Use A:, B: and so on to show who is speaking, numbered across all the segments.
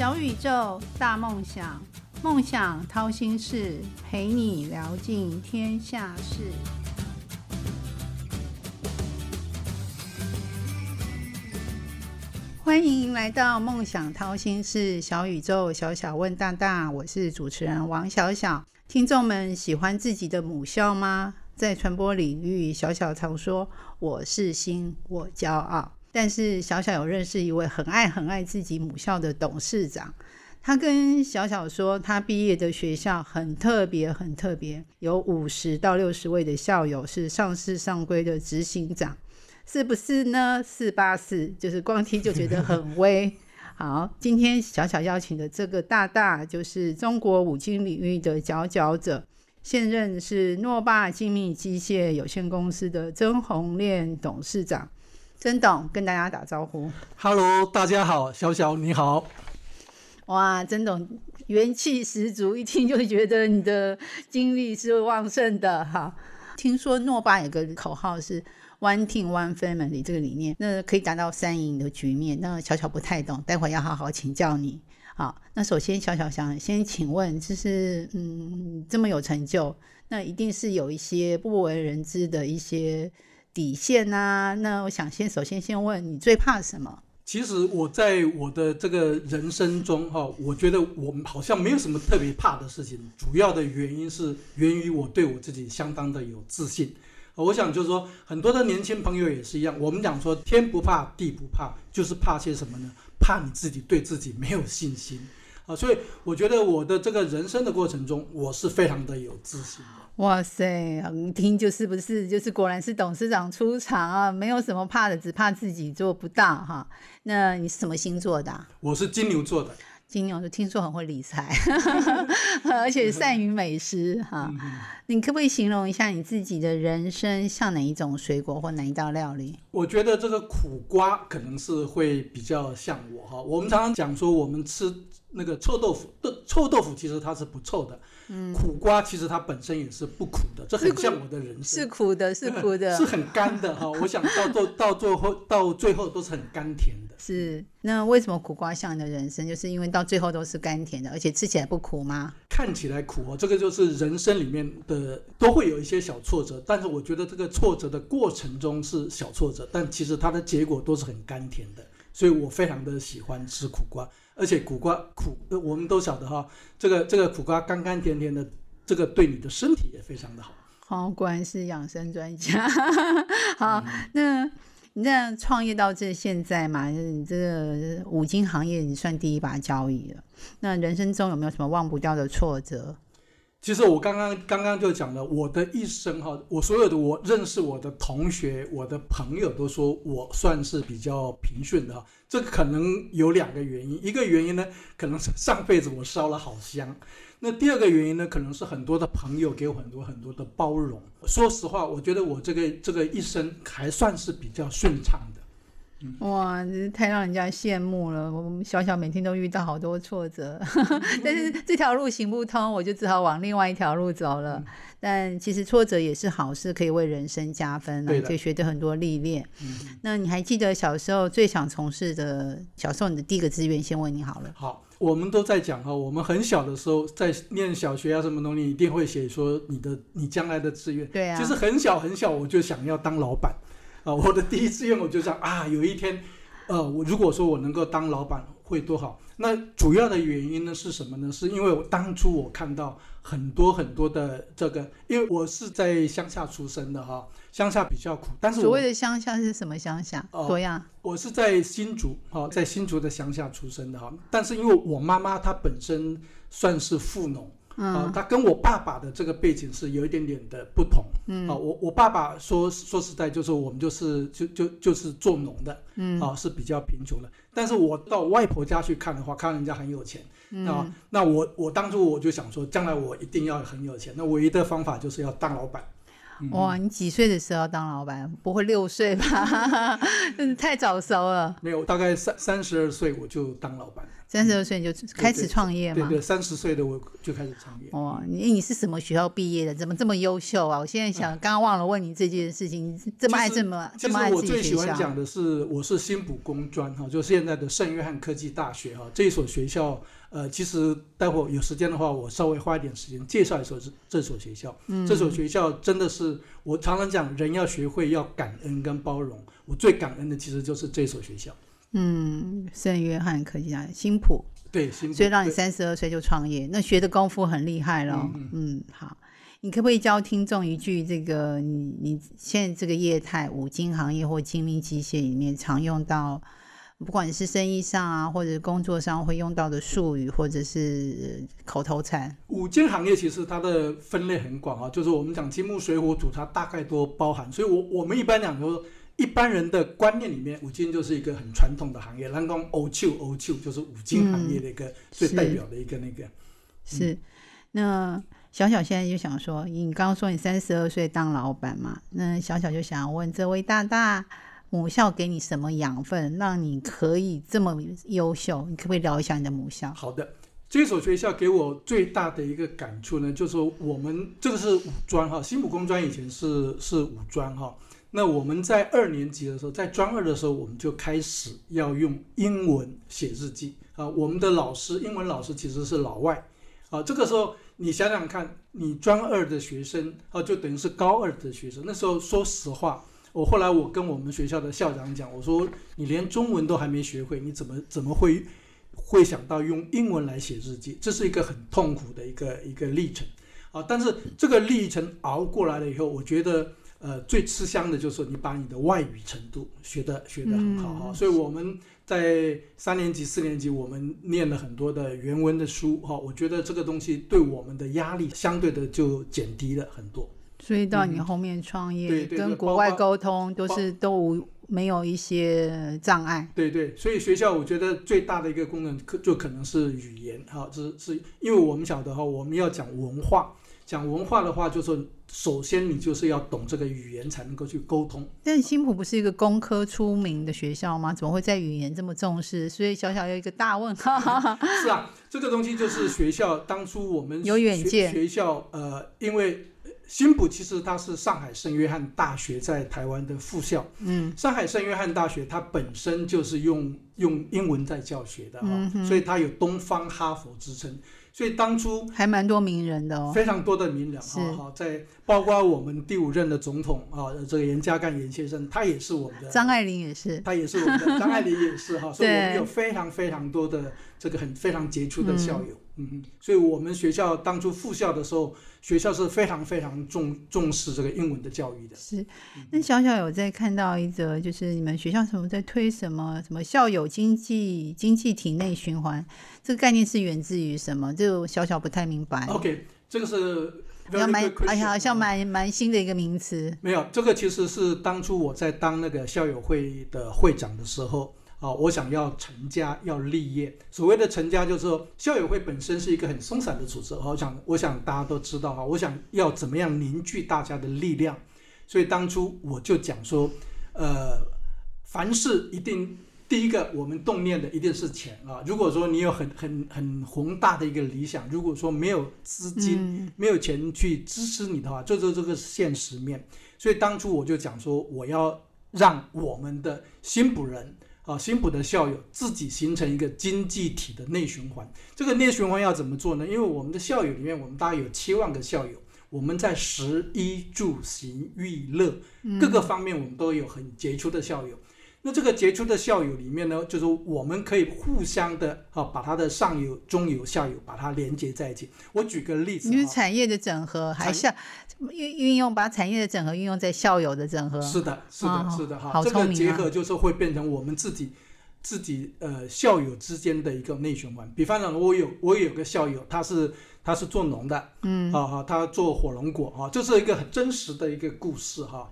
A: 小宇宙，大梦想，梦想掏心事，陪你聊尽天下事。欢迎来到梦想掏心事小宇宙，小小问大大，我是主持人王小小。听众们喜欢自己的母校吗？在传播领域，小小常说：“我是心，我骄傲。”但是小小有认识一位很爱很爱自己母校的董事长，他跟小小说，他毕业的学校很特别，很特别，有五十到六十位的校友是上市上规的执行长，是不是呢？四八四，就是光听就觉得很 威。好，今天小小邀请的这个大大，就是中国五金领域的佼佼者，现任是诺霸精密机械有限公司的曾红炼董事长。曾董跟大家打招呼
B: ，Hello，大家好，小小你好，
A: 哇，曾董元气十足，一听就觉得你的精力是旺盛的哈。听说诺巴有个口号是 One Team One Family 这个理念，那可以达到三赢的局面。那小小不太懂，待会要好好请教你。好，那首先小小想先请问，就是嗯，这么有成就，那一定是有一些不为人知的一些。底线呐，那我想先首先先问你最怕什么？
B: 其实我在我的这个人生中哈，我觉得我们好像没有什么特别怕的事情。主要的原因是源于我对我自己相当的有自信。我想就是说，很多的年轻朋友也是一样。我们讲说天不怕地不怕，就是怕些什么呢？怕你自己对自己没有信心啊。所以我觉得我的这个人生的过程中，我是非常的有自信。
A: 哇塞，一听就是不是，就是果然是董事长出场啊，没有什么怕的，只怕自己做不到哈。那你是什么星座的？
B: 我是金牛座的。
A: 金牛就听说很会理财，而且善于美食哈。你可不可以形容一下你自己的人生像哪一种水果或哪一道料理？
B: 我觉得这个苦瓜可能是会比较像我哈。我们常常讲说，我们吃那个臭豆腐，豆臭豆腐其实它是不臭的。苦瓜其实它本身也是不苦的，这很像我的人生，
A: 是苦的，是苦的，
B: 是很干的哈。我想到到到最后到最后都是很甘甜的。
A: 是，那为什么苦瓜像你的人生？就是因为到最后都是甘甜的，而且吃起来不苦吗？
B: 看起来苦哦，这个就是人生里面的都会有一些小挫折，但是我觉得这个挫折的过程中是小挫折，但其实它的结果都是很甘甜的，所以我非常的喜欢吃苦瓜。而且苦瓜苦，我们都晓得哈，这个这个苦瓜甘甘甜甜的，这个对你的身体也非常的好。
A: 好，果然是养生专家。好，那你这样创业到这现在嘛，你这个五金行业你算第一把交椅了。那人生中有没有什么忘不掉的挫折？
B: 其实我刚刚刚刚就讲了，我的一生哈，我所有的我认识我的同学、我的朋友都说我算是比较平顺的哈。这可能有两个原因，一个原因呢，可能是上辈子我烧了好香；那第二个原因呢，可能是很多的朋友给我很多很多的包容。说实话，我觉得我这个这个一生还算是比较顺畅的。
A: 哇，真是太让人家羡慕了！我们小小每天都遇到好多挫折，但是这条路行不通，我就只好往另外一条路走了。但其实挫折也是好事，可以为人生加分，可以学得很多历练。那你还记得小时候最想从事的？小时候你的第一个志愿，先问你好了。
B: 好，我们都在讲哈，我们很小的时候在念小学啊，什么东西一定会写说你的你将来的志愿。
A: 对啊，
B: 就是很小很小，我就想要当老板。啊，我的第一志愿我就想啊，有一天，呃，我如果说我能够当老板会多好。那主要的原因呢是什么呢？是因为我当初我看到很多很多的这个，因为我是在乡下出生的哈，乡下比较苦。但是
A: 所谓的乡下是什么乡下？多样。
B: 我是在新竹哈，在新竹的乡下出生的哈，但是因为我妈妈她本身算是富农。啊，他跟我爸爸的这个背景是有一点点的不同。嗯，啊，我我爸爸说说实在，就是我们就是就就就是做农的，嗯，啊是比较贫穷的。但是我到外婆家去看的话，看人家很有钱，啊，那我我当初我就想说，将来我一定要很有钱，那唯一的方法就是要当老板。嗯
A: 哇，你几岁的时候当老板？不会六岁吧？太早熟了。
B: 没有，大概三三十二岁我就当老板，
A: 三十二岁你就开始创业嘛？
B: 对对，三十岁的我就开始创业。
A: 哇，你你是什么学校毕业的？怎么这么优秀啊？我现在想，刚刚忘了问你这件事情，你这么爱这么这么爱自己
B: 我最喜？欢讲的是，我是新埔工专哈，就现在的圣约翰科技大学哈这一所学校。呃，其实待会儿有时间的话，我稍微花一点时间介绍一所这这所学校。
A: 嗯
B: 这所学校真的是我常常讲，人要学会要感恩跟包容。我最感恩的其实就是这所学校。
A: 嗯，圣约翰科技大学新浦，
B: 对，新埔
A: 所以让你三十二岁就创业，那学的功夫很厉害了。
B: 嗯
A: 嗯好，你可不可以教听众一句这个你你现在这个业态五金行业或精密机械里面常用到，不管是生意上啊，或者工作上会用到的术语，或者是呃口头禅？
B: 五金行业其实它的分类很广啊，就是我们讲金木水火土，它大概都包含。所以我我们一般讲说，一般人的观念里面，五金就是一个很传统的行业，蓝光欧丘欧丘就是五金行业的一个最代表的一个那个。
A: 是，那小小现在就想说，你刚刚说你三十二岁当老板嘛，那小小就想要问这位大大，母校给你什么养分，让你可以这么优秀？你可不可以聊一下你的母校？
B: 好的，这所学校给我最大的一个感触呢，就是说我们这个是五专哈，新埔工专以前是是五专哈。那我们在二年级的时候，在专二的时候，我们就开始要用英文写日记啊。我们的老师，英文老师其实是老外啊。这个时候你想想看，你专二的学生啊，就等于是高二的学生。那时候说实话，我后来我跟我们学校的校长讲，我说你连中文都还没学会，你怎么怎么会会想到用英文来写日记？这是一个很痛苦的一个一个历程啊。但是这个历程熬过来了以后，我觉得。呃，最吃香的就是你把你的外语程度学的学的很好哈、
A: 嗯
B: 所以我们在三年级、四年级，我们念了很多的原文的书哈、我觉得这个东西对我们的压力相对的就减低了很多。
A: 所以到你后面创业，
B: 嗯对对
A: 跟国外沟通都是都无没有一些障碍。
B: 对对，所以学校我觉得最大的一个功能可就可能是语言哈，是是因为我们晓得哈，我们要讲文化，讲文化的话，就是首先你就是要懂这个语言才能够去沟通。
A: 但新浦不是一个工科出名的学校吗？怎么会在语言这么重视？所以小小有一个大问号。
B: 是啊，这个东西就是学校当初我们
A: 有远见
B: 学校呃，因为新埔其实它是上海圣约翰大学在台湾的附校，
A: 嗯，
B: 上海圣约翰大学它本身就是用用英文在教学的哈、
A: 嗯
B: 所以它有东方哈佛之称。所以当初
A: 还蛮多名人的哦。
B: 非常多的名人
A: 是
B: 哈哈，在包括我们第五任的总统啊，这个严家淦严先生，他也是我们的
A: 张爱玲也是。
B: 他也是我们的张爱玲也是哈，所以我们有非常非常多的这个很非常杰出的校友，嗯嗯，所以我们学校当初复校的时候，学校是非常非常重重视这个英文的教育的。
A: 是，那小小有在看到一则，就是你们学校什么在推什么什么校友经济经济体内循环，这个概念是源自于什么？这个小小不太明白。
B: OK，这个是
A: 好像
B: very
A: 蛮哎呀，好像蛮蛮新的一个名词。
B: 没有，这个其实是当初我在当那个校友会的会长的时候啊，我想要成家要立业。所谓的成家，就是说校友会本身是一个很松散的组织。我想，我想大家都知道哈，我想要怎么样凝聚大家的力量。所以当初我就讲说，呃，凡事一定第一个我们动念的一定是钱啊。如果说你有很很很宏大的一个理想，如果说没有资金，
A: 嗯，
B: 没有钱去支持你的话，这就这个是现实面。所以当初我就讲说，我要让我们的新埔人啊，新浦的校友自己形成一个经济体的内循环。这个内循环要怎么做呢？因为我们的校友里面，我们大概有七万个校友，我们在十一住行娱乐各个方面，我们都有很杰出的校友。那这个杰出的校友里面呢，就是我们可以互相的啊，把它的上游、中游、下游把它连接在一起。我举个例子
A: 你是
B: 啊，
A: 产业的整合，还
B: 产
A: 校运运用把产业的整合运用在校友的整合。
B: 是的，是的，
A: 哦
B: 是的，哈，这个结合就是会变成我们自己自己呃校友之间的一个内循环。比方讲，我有我有个校友，他是他是做农的，
A: 嗯，
B: 啊哈，他做火龙果啊，这是一个很真实的一个故事哈。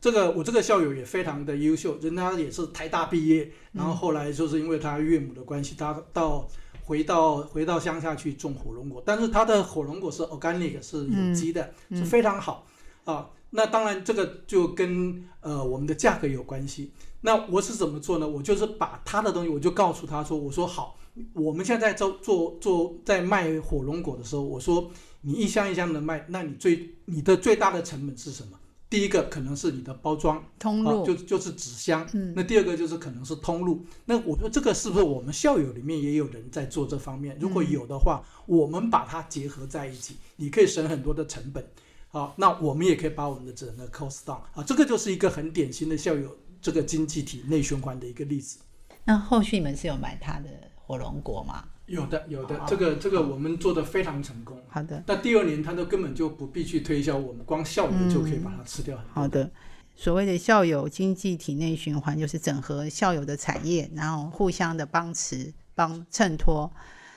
B: 这个我这个校友也非常的优秀，人家也是台大毕业，然后后来就是因为他岳母的关系，他到回到回到乡下去种火龙果，但是他的火龙果是 organic 是有机的，
A: 嗯
B: 是非常好啊。那当然这个就跟呃我们的价格有关系。那我是怎么做呢？我就是把他的东西，我就告诉他说，我说好，我们现在在做做做在卖火龙果的时候，我说你一箱一箱的卖，那你最你的最大的成本是什么？第一个可能是你的包装
A: 通路，
B: 就就是纸箱。
A: 嗯，
B: 那第二个就是可能是通路。那我说这个是不是我们校友里面也有人在做这方面？如果有的话，我们把它结合在一起，你可以省很多的成本。好，那我们也可以把我们的整个 cost down。啊，这个就是一个很典型的校友这个经济体内循环的一个例子。
A: 那后续你们是有买它的火龙果吗？
B: 有的，有的，这个这个我们做的非常成功。
A: 好的，
B: 那第二年他都根本就不必去推销，我们光校友就可以把它吃掉。
A: 好的，所谓的校友经济体内循环，就是整合校友的产业，然后互相的帮持、帮衬托。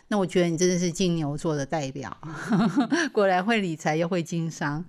A: 那我觉得你真的是金牛座的代表，果然会理财又会经商。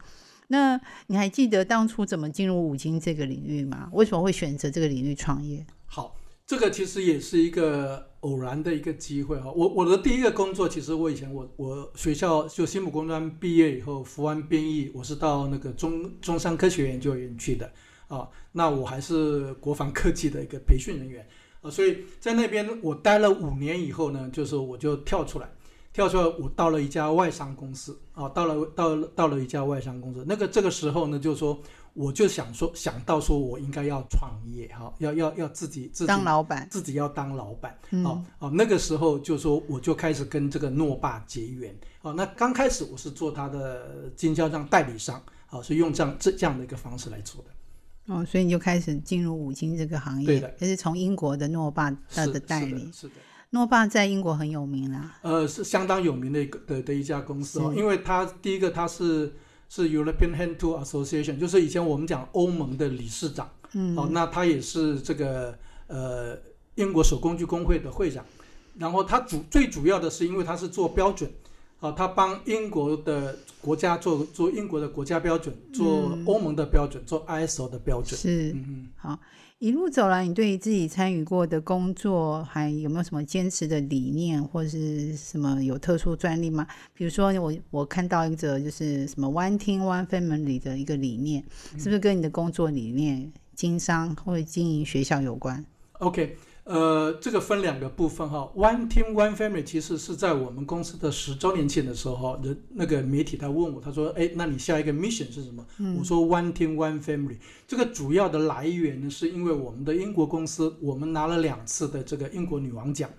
A: 那你还记得当初怎么进入五金这个领域吗？为什么会选择这个领域创业？
B: 好。这个其实也是一个偶然的一个机会哈，我我的第一个工作，其实我以前我我学校就新浦工专毕业以后，服完编译，我是到那个中中山科学研究院去的啊，那我还是国防科技的一个培训人员啊，所以在那边我待了五年以后呢，就是我就跳出来。跳出来，我到了一家外商公司啊，到了到到了一家外商公司。那个这个时候呢，就是说，我就想说，想到说我应该要创业哈，要要要自己自己
A: 当老板，
B: 自己要当老板。哦哦，那个时候就说，我就开始跟这个诺霸结缘。哦，那刚开始我是做他的经销商代理商，啊，是用这样这这样的一个方式来做的。
A: 哦，所以你就开始进入五金这个行业，
B: 对的，
A: 就是从英国的诺霸他的代理，
B: 是的。
A: 诺霸在英国很有名啦，
B: 呃，是相当有名的一个的的一家公司哦，因为它第一个它是是 European Hand Tool Association，就是以前我们讲欧盟的理事长，
A: 嗯，
B: 哦，那他也是这个呃英国手工具工会的会长，然后他主最主要的是因为他是做标准，啊，他帮英国的国家做做英国的国家标准，做欧盟的标准，做 ISO 的标准，
A: 是，
B: 嗯嗯，
A: 好。一路走来，你对于自己参与过的工作，还有没有什么坚持的理念，或者是什么有特殊专利吗？比如说，我我看到一个就是什么 One Team One Family 的一个理念，是不是跟你的工作理念、经商或者经营学校有关
B: ？OK。呃，这个分两个部分哈。One team, one family，其实是在我们公司的十周年庆的时候，人那个媒体他问我，他说：“哎，那你下一个 mission 是什么？”我说：“One team, one family。”这个主要的来源呢，是因为我们的英国公司，我们拿了两次的这个英国女王奖。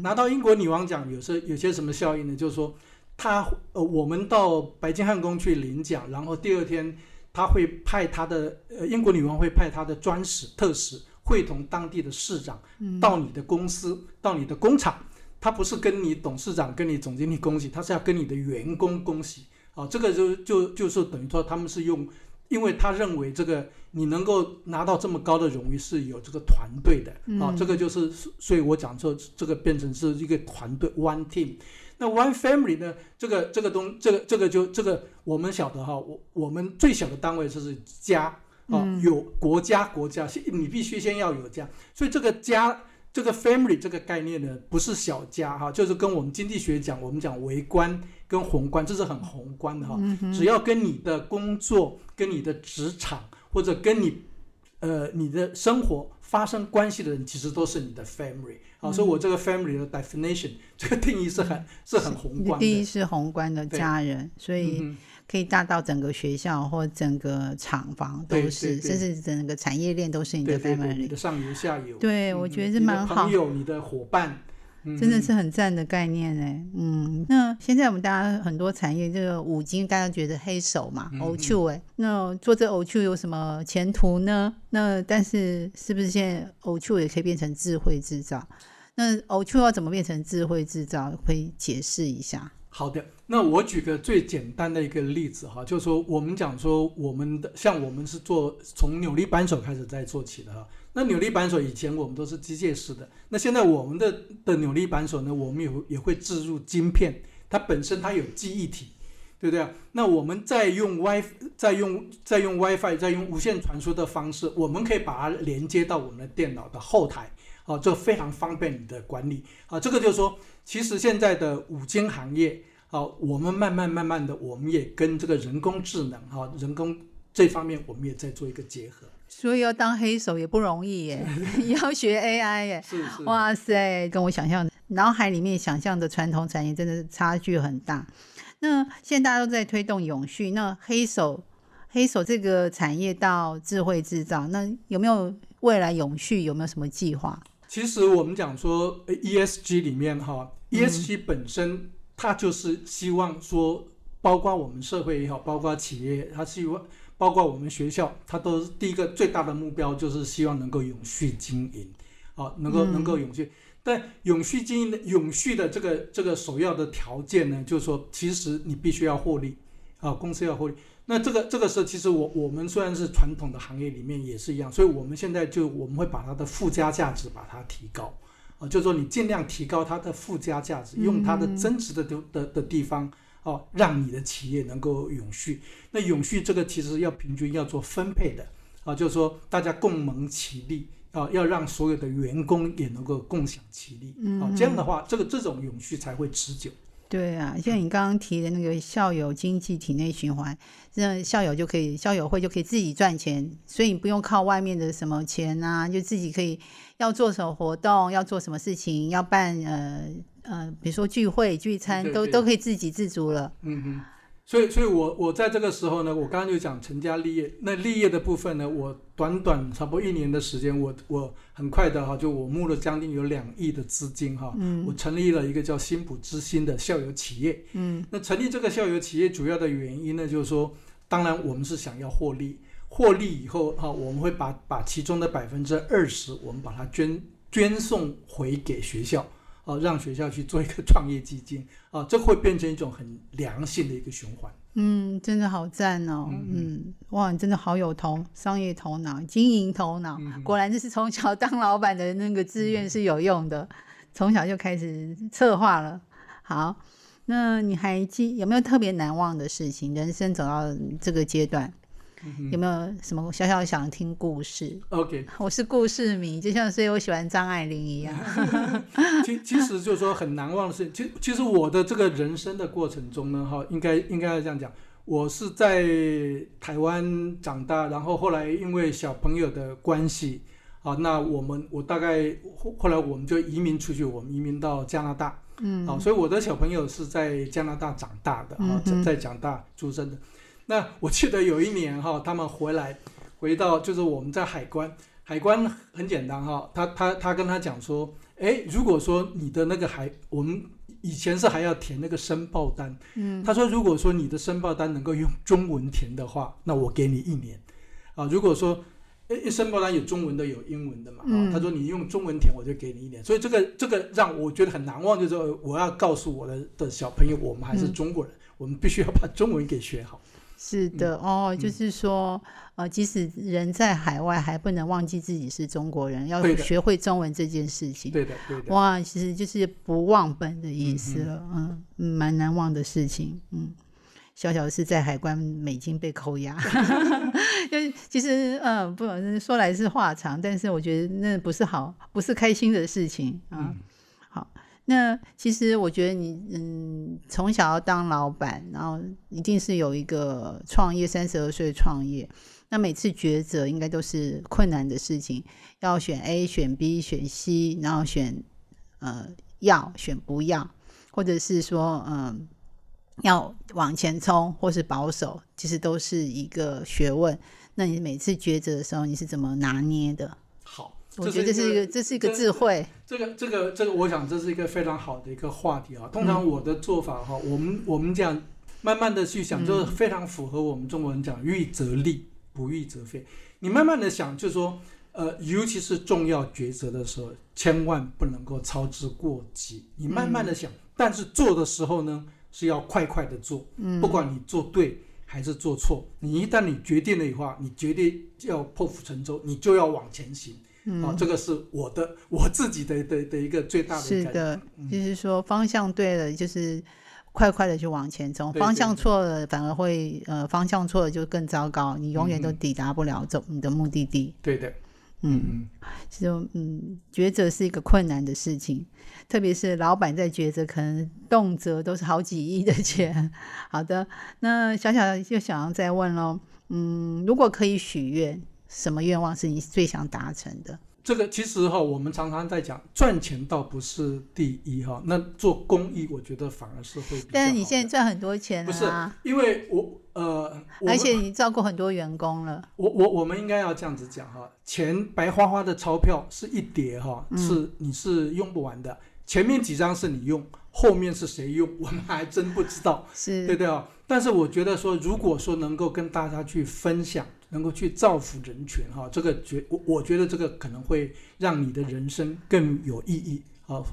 B: 拿到英国女王奖，有时有些什么效应呢？就是说，他呃，我们到白金汉宫去领奖，然后第二天他会派他的呃，英国女王会派他的专使特使。会同当地的市长到你的公司，到你的工厂，他不是跟你董事长、跟你总经理恭喜，他是要跟你的员工恭喜。啊，这个就就就是等于说，他们是用，因为他认为这个你能够拿到这么高的荣誉是有这个团队的。啊，这个就是，所以我讲说这个变成是一个团队，one team。那 one family 呢？这个这个东，这个这个就这个我们晓得哈，我我们最小的单位就是家。哦，有国家，国家，你必须先要有家，所以这个家，这个 family 这个概念呢，不是小家哈，就是跟我们经济学讲，我们讲微观跟宏观，这是很宏观的哈。只要跟你的工作、跟你的职场或者跟你，呃，你的生活发生关系的人，其实都是你的 family 啊。所以我这个 family 的 definition 这个定义是很是很宏观的。
A: 第一是宏观的家人，所以。可以大到整个学校或整个厂房都是，甚至整个产业链都是你的 family，
B: 你的上游下游。
A: 对，我觉得是蛮好。
B: 朋友，你的伙伴，
A: 真的是很赞的概念哎。嗯，那现在我们大家很多产业，这个五金大家觉得黑手嘛，偶趣哎，那做这偶趣有什么前途呢？那但是是不是现在偶趣也可以变成智慧制造？那偶趣要怎么变成智慧制造？可以解释一下。
B: 好的，那我举个最简单的一个例子哈，就是说我们讲说我们的像我们是做从扭力扳手开始在做起的哈。那扭力扳手以前我们都是机械式的，那现在我们的的扭力扳手呢，我们也也会置入晶片，它本身它有记忆体，对不对？那我们再用 Wi 再用再用 WiFi 再用无线传输的方式，我们可以把它连接到我们的电脑的后台，啊，这非常方便你的管理啊。这个就是说。其实现在的五金行业，啊，我们慢慢慢慢的，我们也跟这个人工智能，哈，人工这方面我们也在做一个结合。
A: 所以要当黑手也不容易耶，要学 AI 耶。
B: 是是，
A: 哇塞，跟我想象脑海里面想象的传统产业真的是差距很大。那现在大家都在推动永续，那黑手黑手这个产业到智慧制造，那有没有未来永续有没有什么计划？
B: 其实我们讲说呃 ESG 里面哈，ESG 本身它就是希望说，包括我们社会也好，包括企业，它希望包括我们学校，它都是第一个最大的目标就是希望能够永续经营，啊，能够能够永续。但永续经营的永续的这个这个首要的条件呢，就是说，其实你必须要获利，啊，公司要获利。那这个这个是其实我我们虽然是传统的行业里面也是一样，所以我们现在就我们会把它的附加价值把它提高，啊，就是说你尽量提高它的附加价值，用它的增值的的的的地方，哦，让你的企业能够永续。那永续这个其实要平均要做分配的，啊，就是说大家共谋其利。啊，要让所有的员工也能够共享其利，啊，这样的话，这个这种永续才会持久。
A: 对啊，像你刚刚提的那个校友经济体内循环，那校友就可以校友会就可以自己赚钱，所以你不用靠外面的什么钱啊，就自己可以要做什么活动，要做什么事情，要办呃呃，比如说聚会聚餐，都都可以自给自足了。
B: 嗯哼。所以，所以我我在这个时候呢，我刚刚就讲成家立业。那立业的部分呢，我短短差不多一年的时间，我我很快的哈，就我募了将近有两亿的资金哈，嗯，我成立了一个叫新普之星的校友企业，
A: 嗯，
B: 那成立这个校友企业主要的原因呢，就是说，当然我们是想要获利，获利以后哈，我们会把把其中的百分之二十，我们把它捐捐送回给学校。哦，让学校去做一个 创业基金啊，这会变成一种很良性的一个循环。
A: 嗯，真的好赞哦。嗯，哇，你真的好有头商业头脑、经营头脑，果然就是从小当老板的那个志愿是有用的，从小就开始策划了。好，那你还记有没有特别难忘的事情？人生走到这个阶段。有没有什么小小想听故事
B: ？OK，
A: 我是故事迷，就像所以我喜欢张爱玲一样。
B: 其其实就是说很难忘的事情。其其实我的这个人生的过程中呢，哈，应该应该要这样讲。我是在台湾长大，然后后来因为小朋友的关系，啊，那我们我大概后后来我们就移民出去，我们移民到加拿大，
A: 嗯，
B: 啊，所以我的小朋友是在加拿大长大的，啊，在加拿大出生的。那我记得有一年哈，他们回来，回到就是我们在海关，海关很简单哈，他他他跟他讲说，哎，如果说你的那个海，我们以前是还要填那个申报单，
A: 嗯，
B: 他说如果说你的申报单能够用中文填的话，那我给你一年，啊，如果说，哎，申报单有中文的有英文的嘛，啊，他说你用中文填我就给你一年，所以这个这个让我觉得很难忘，就是说我要告诉我的的小朋友，我们还是中国人，我们必须要把中文给学好。
A: 是的哦，就是说，呃，即使人在海外，还不能忘记自己是中国人，要学会中文这件事情。
B: 对的，对的。
A: 哇，其实就是不忘本的意思了，嗯，蛮难忘的事情。嗯，小小是在海关美金被扣押，就其实，嗯，不，说来是话长，但是我觉得那不是好，不是开心的事情啊。那其实我觉得你嗯，从小要当老板，然后一定是有一个创业，三十二岁创业，那每次抉择应该都是困难的事情，要选 A、选 B、选 C，然后选呃要选不要，或者是说嗯要往前冲或是保守，其实都是一个学问。那你每次抉择的时候，你是怎么拿捏的？我觉得这是一个，这是一个智慧。
B: 这个，这个，这个，我想这是一个非常好的一个话题啊。通常我的做法哈，我们我们讲，慢慢的去想，就是非常符合我们中国人讲“欲则立，不欲则废”。你慢慢的想，就是说，呃，尤其是重要抉择的时候，千万不能够操之过急。你慢慢的想，但是做的时候呢，是要快快的做。
A: 嗯，
B: 不管你做对还是做错，你一旦你决定了以后，你决定要破釜沉舟，你就要往前行。
A: 啊，
B: 这个是我的 我自己的的的一个最大的
A: 是的，就是说方向对了，就是快快的就往前冲；方向错了，反而会呃方向错了就更糟糕，你永远都抵达不了走你的目的地。
B: 对的，
A: 嗯，其实嗯，抉择是一个困难的事情，特别是老板在抉择，可能动辄都是好几亿的钱。好的，那小小就想要再问喽。嗯，如果可以许愿，什么愿望是你最想达成的？
B: 这个其实哈，我们常常在讲赚钱倒不是第一哈，那做公益我觉得反而是会。
A: 但是你现在赚很多钱
B: 不是？因为我呃，
A: 而且你照顾很多员工了。
B: 我我我们应该要这样子讲哈，钱白花花的钞票是一叠哈，是你是用不完的。前面几张是你用，后面是谁用，我们还真不知道，
A: 是
B: 对对啊。但是我觉得说，如果说能够跟大家去分享。能够去造福人群，哈，这个觉我我觉得这个可能会让你的人生更有意义啊。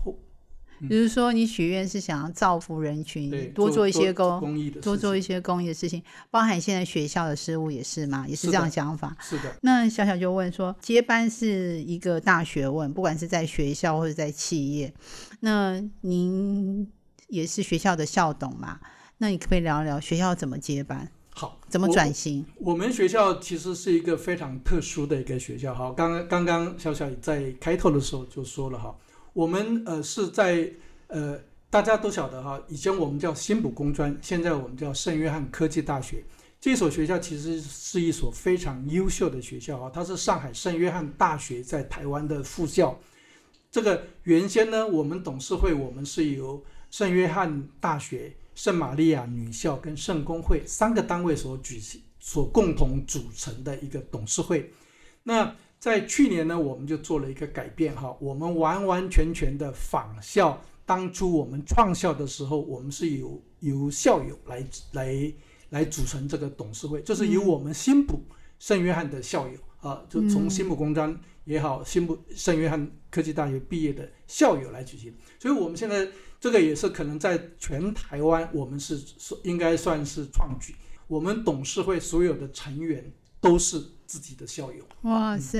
A: 比如说，你许愿是想要造福人群，多做一些公
B: 公益的，
A: 多做一些公益的事情，包含现在学校的事务也是嘛，也是这样想法。
B: 是的。
A: 那小小就问说，接班是一个大学问，不管是在学校或者在企业，那您也是学校的校董嘛？那你可不可以聊聊学校怎么接班？
B: 好，
A: 怎么转型？
B: 我们学校其实是一个非常特殊的一个学校。哈，刚刚刚刚小小在开头的时候就说了哈，我们呃是在呃大家都晓得哈，以前我们叫新埔工专，现在我们叫圣约翰科技大学。这所学校其实是一所非常优秀的学校啊，它是上海圣约翰大学在台湾的附校。这个原先呢，我们董事会我们是由圣约翰大学。圣玛利亚女校跟圣公会三个单位所举行、所共同组成的一个董事会。那在去年呢，我们就做了一个改变哈，我们完完全全的仿效当初我们创校的时候，我们是由由校友来来来组成这个董事会，就是由我们新埔圣约翰的校友啊，就从新埔工专也好，新埔圣约翰科技大学毕业的校友来举行。所以，我们现在。这个也是可能在全台湾，我们是应该算是创举。我们董事会所有的成员都是自己的校友。
A: 哇塞，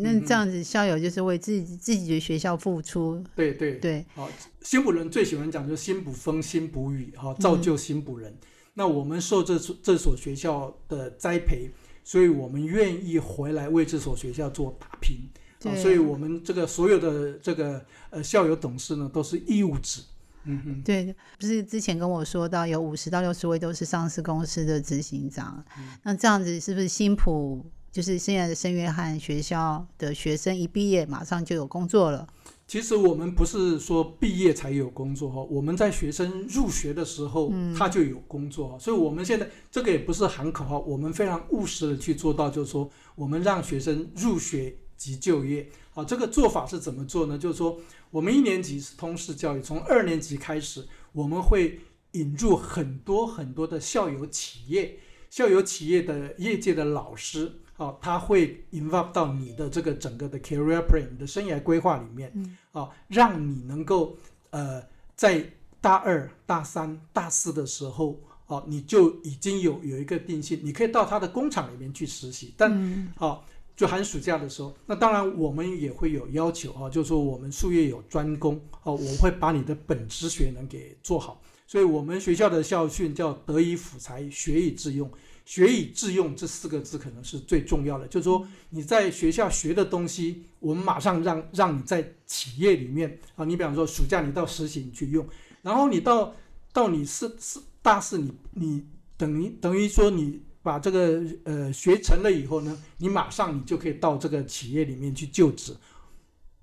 A: 那这样子校友就是为自己自己的学校付出。
B: 对对
A: 对。
B: 好，新埔人最喜欢讲就是新埔风、新埔雨，哈，造就新埔人。那我们受这这所学校的栽培，所以我们愿意回来为这所学校做打拼。啊，所以我们这个所有的这个呃校友董事呢，都是义务制。
A: 嗯哼，对，不是之前跟我说到有五十到六十位都是上市公司的执行长，那这样子是不是新普就是现在的圣约翰学校的学生一毕业马上就有工作了？
B: 其实我们不是说毕业才有工作哈，我们在学生入学的时候他就有工作，所以我们现在这个也不是喊口号，我们非常务实的去做到，就是说我们让学生入学即就业。好，这个做法是怎么做呢？就是说。我们一年级是通识教育，从二年级开始，我们会引入很多很多的校友企业，校友企业的业界的老师，啊，它会 involve 到你的这个整个的 career plan 你的生涯规划里面，嗯啊，让你能够呃在大二、大三、大四的时候，哦，你就已经有有一个定性，你可以到他的工厂里面去实习，但哦。就寒暑假的时候，那当然我们也会有要求啊，就是说我们术业有专攻哦，我会把你的本职学能给做好。所以我们学校的校训叫“德以辅才，学以致用”。学以致用这四个字可能是最重要的，就是说你在学校学的东西，我们马上让让你在企业里面啊，你比方说暑假你到实习你去用，然后你到到你四四大四你你等于等于说你。把这个呃学成了以后呢，你马上你就可以到这个企业里面去就职，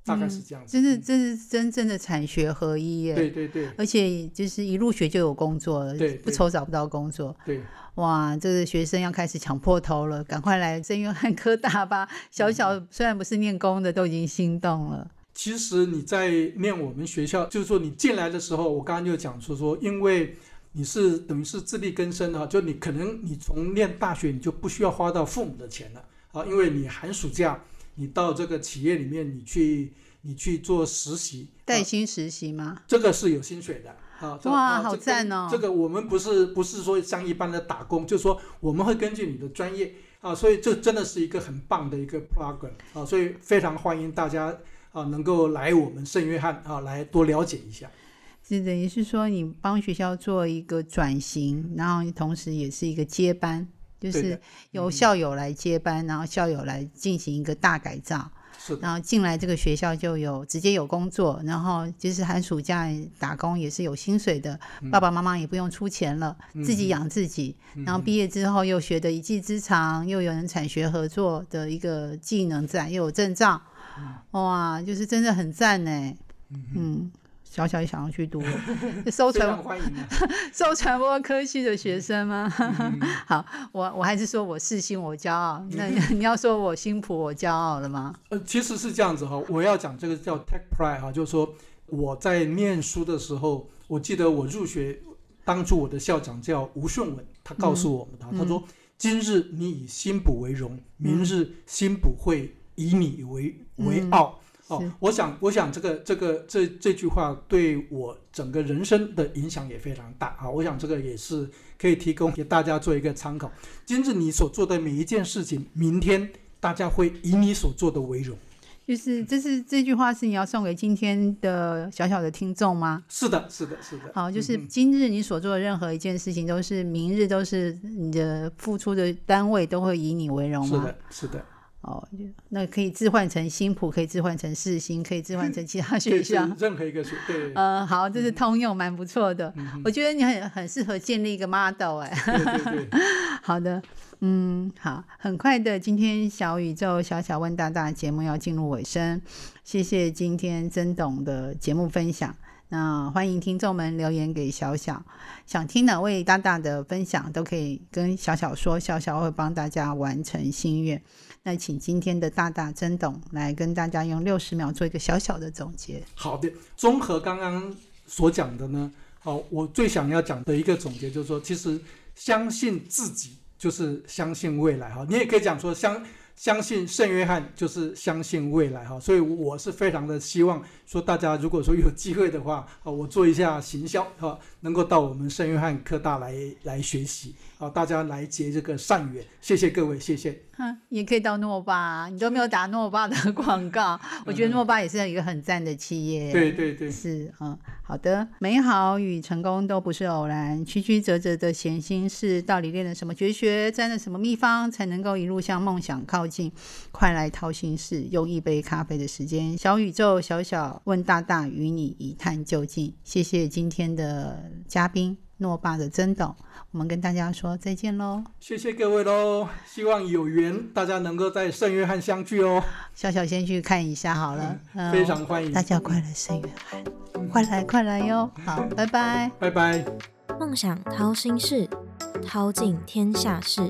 B: 大概是这样子。
A: 真是这是真正的产学合一耶！
B: 对对对，
A: 而且就是一入学就有工作，
B: 对，
A: 不愁找不到工作。
B: 对，
A: 哇，这个学生要开始抢破头了，赶快来圣约翰科大吧！小小虽然不是念工的，都已经心动了。
B: 其实你在念我们学校，就是说你进来的时候，我刚刚就讲说说，因为。你是等于是自力更生的，就你可能你从念大学你就不需要花到父母的钱了啊，因为你寒暑假你到这个企业里面你去你去做实习，
A: 带薪实习吗？
B: 这个是有薪水的啊。
A: 哇，好赞哦！
B: 这个我们不是不是说像一般的打工，就是说我们会根据你的专业啊，所以这真的是一个很棒的一个 program 啊，所以非常欢迎大家啊能够来我们圣约翰啊来多了解一下。
A: 是等于是说，你帮学校做一个转型，然后同时也是一个接班，就是由校友来接班，然后校友来进行一个大改造。
B: 是，
A: 然后进来这个学校就有直接有工作，然后就是寒暑假打工也是有薪水的，爸爸妈妈也不用出钱了，自己养自己。然后毕业之后又学的一技之长，又有人产学合作的一个技能在，又有证照，哇，就是真的很赞呢。嗯。小小也想要去读，收传受 传播科系的学生吗？好，我我还是说我世新我骄傲。那你要说我新普我骄傲了吗？
B: 呃，其实是这样子哈，我要讲这个叫 Tech Pride 哈，就是说我在念书的时候，我记得我入学当初我的校长叫吴顺文，他告诉我们他他说今日你以新普为荣，明日新普会以你为为傲。哦，我想，我想这个这个这这句话对我整个人生的影响也非常大啊！我想这个也是可以提供给大家做一个参考。今日你所做的每一件事情，明天大家会以你所做的为荣。
A: 就是这是这句话是你要送给今天的小小的听众吗？
B: 是的，是的，是的。
A: 好，就是今日你所做的任何一件事情，都是明日都是你的付出的单位都会以你为荣
B: 吗？是的，是的。
A: 哦，那可以置换成新浦，可以置换成世新，可以置换成其他学校，
B: 任何一个学对。
A: 呃，好，这是通用，蛮不错的。我觉得你很很适合建立一个 model
B: 哎。对对对。
A: 好的，嗯，好，很快的，今天小宇宙小小问大大节目要进入尾声，谢谢今天曾董的节目分享。那欢迎听众们留言给小小，想听哪位大大的分享，都可以跟小小说，小小会帮大家完成心愿。那请今天的大大曾董来跟大家用六十秒做一个小小的总结。
B: 好的，综合刚刚所讲的呢，好，我最想要讲的一个总结就是说，其实相信自己就是相信未来哈。你也可以讲说相相信圣约翰就是相信未来哈。所以我是非常的希望说，大家如果说有机会的话，啊，我做一下行销哈，能够到我们圣约翰科大来来学习。好，大家来结这个善缘，谢谢各位，谢谢。
A: 哼，也可以到诺巴，你都没有打诺巴的广告，我觉得诺巴也是一个很赞的企业。
B: 对对对，
A: 是嗯，好的，美好与成功都不是偶然，曲曲折折的闲心事，到底练了什么绝学，沾了什么秘方，才能够一路向梦想靠近？快来掏心事，用一杯咖啡的时间，小宇宙小小问大大，与你一探究竟。谢谢今天的嘉宾。诺爸的曾董，我们跟大家说再见喽！
B: 谢谢各位喽，希望有缘大家能够在圣约翰相聚哦。
A: 小小先去看一下好了，
B: 非常欢迎
A: 大家快来圣约翰，快来快来哟！好，拜拜，
B: 拜拜。
C: 梦想掏心事，掏尽天下事。